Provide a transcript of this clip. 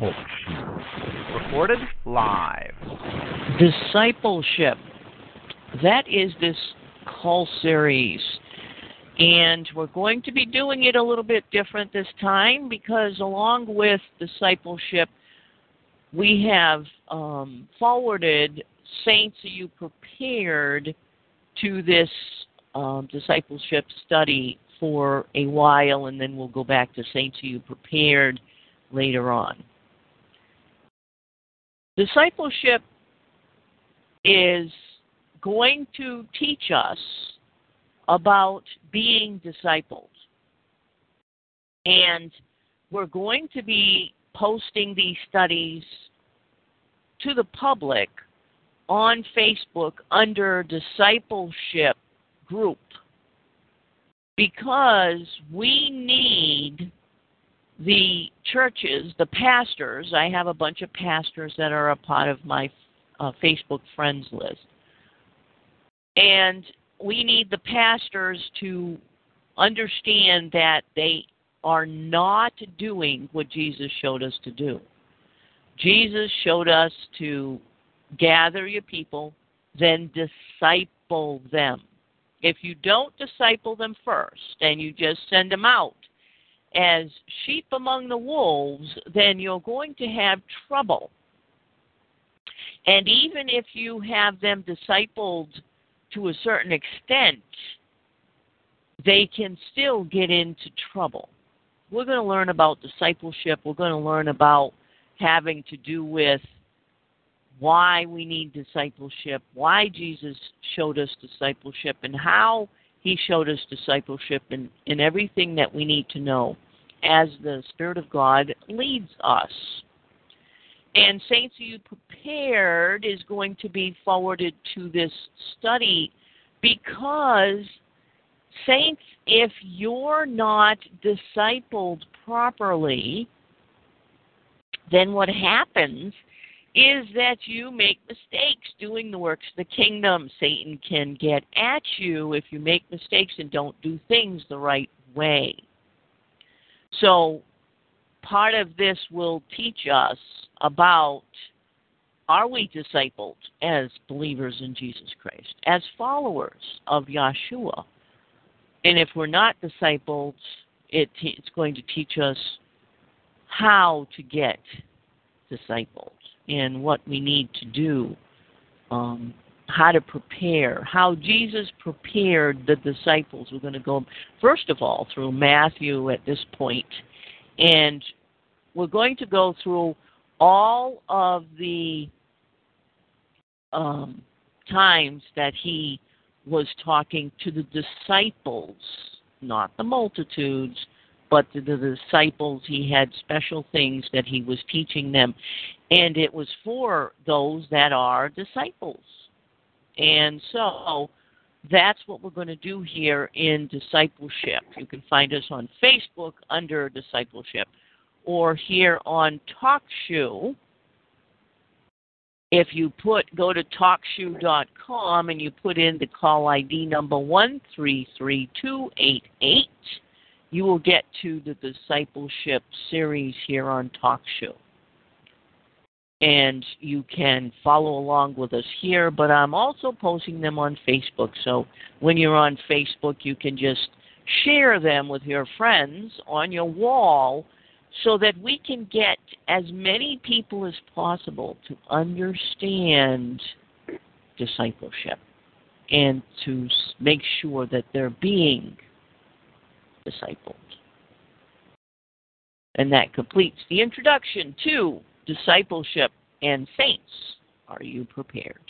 Show. Recorded live. Discipleship. That is this call series. And we're going to be doing it a little bit different this time because, along with discipleship, we have um, forwarded Saints Are You Prepared to this um, discipleship study for a while, and then we'll go back to Saints Are You Prepared later on. Discipleship is going to teach us about being discipled. And we're going to be posting these studies to the public on Facebook under discipleship group because we need the churches, the pastors. I have a bunch of pastors that are a part of my uh, Facebook friends list. And we need the pastors to understand that they are not doing what Jesus showed us to do. Jesus showed us to gather your people, then disciple them. If you don't disciple them first and you just send them out as sheep among the wolves, then you're going to have trouble. And even if you have them discipled to a certain extent, they can still get into trouble. We're going to learn about discipleship. We're going to learn about having to do with why we need discipleship, why Jesus showed us discipleship, and how he showed us discipleship in, in everything that we need to know as the Spirit of God leads us. And Saints, You Prepared is going to be forwarded to this study because, Saints, if you're not discipled properly, then what happens is that you make mistakes doing the works of the kingdom. Satan can get at you if you make mistakes and don't do things the right way. So, part of this will teach us about are we discipled as believers in Jesus Christ, as followers of Yeshua? And if we're not discipled, it, it's going to teach us how to get discipled and what we need to do, um, how to prepare, how Jesus prepared the disciples. We're going to go, first of all, through Matthew at this point, and we're going to go through all of the um, times that he was talking to the disciples, not the multitudes, but to the disciples, he had special things that he was teaching them. And it was for those that are disciples. And so that's what we're going to do here in discipleship. You can find us on Facebook under discipleship or here on TalkShoe. If you put go to talkshoe.com and you put in the call ID number 133288 you will get to the discipleship series here on Talk Show. And you can follow along with us here, but I'm also posting them on Facebook. So when you're on Facebook, you can just share them with your friends on your wall so that we can get as many people as possible to understand discipleship and to make sure that they're being disciples. And that completes the introduction to discipleship and saints. Are you prepared?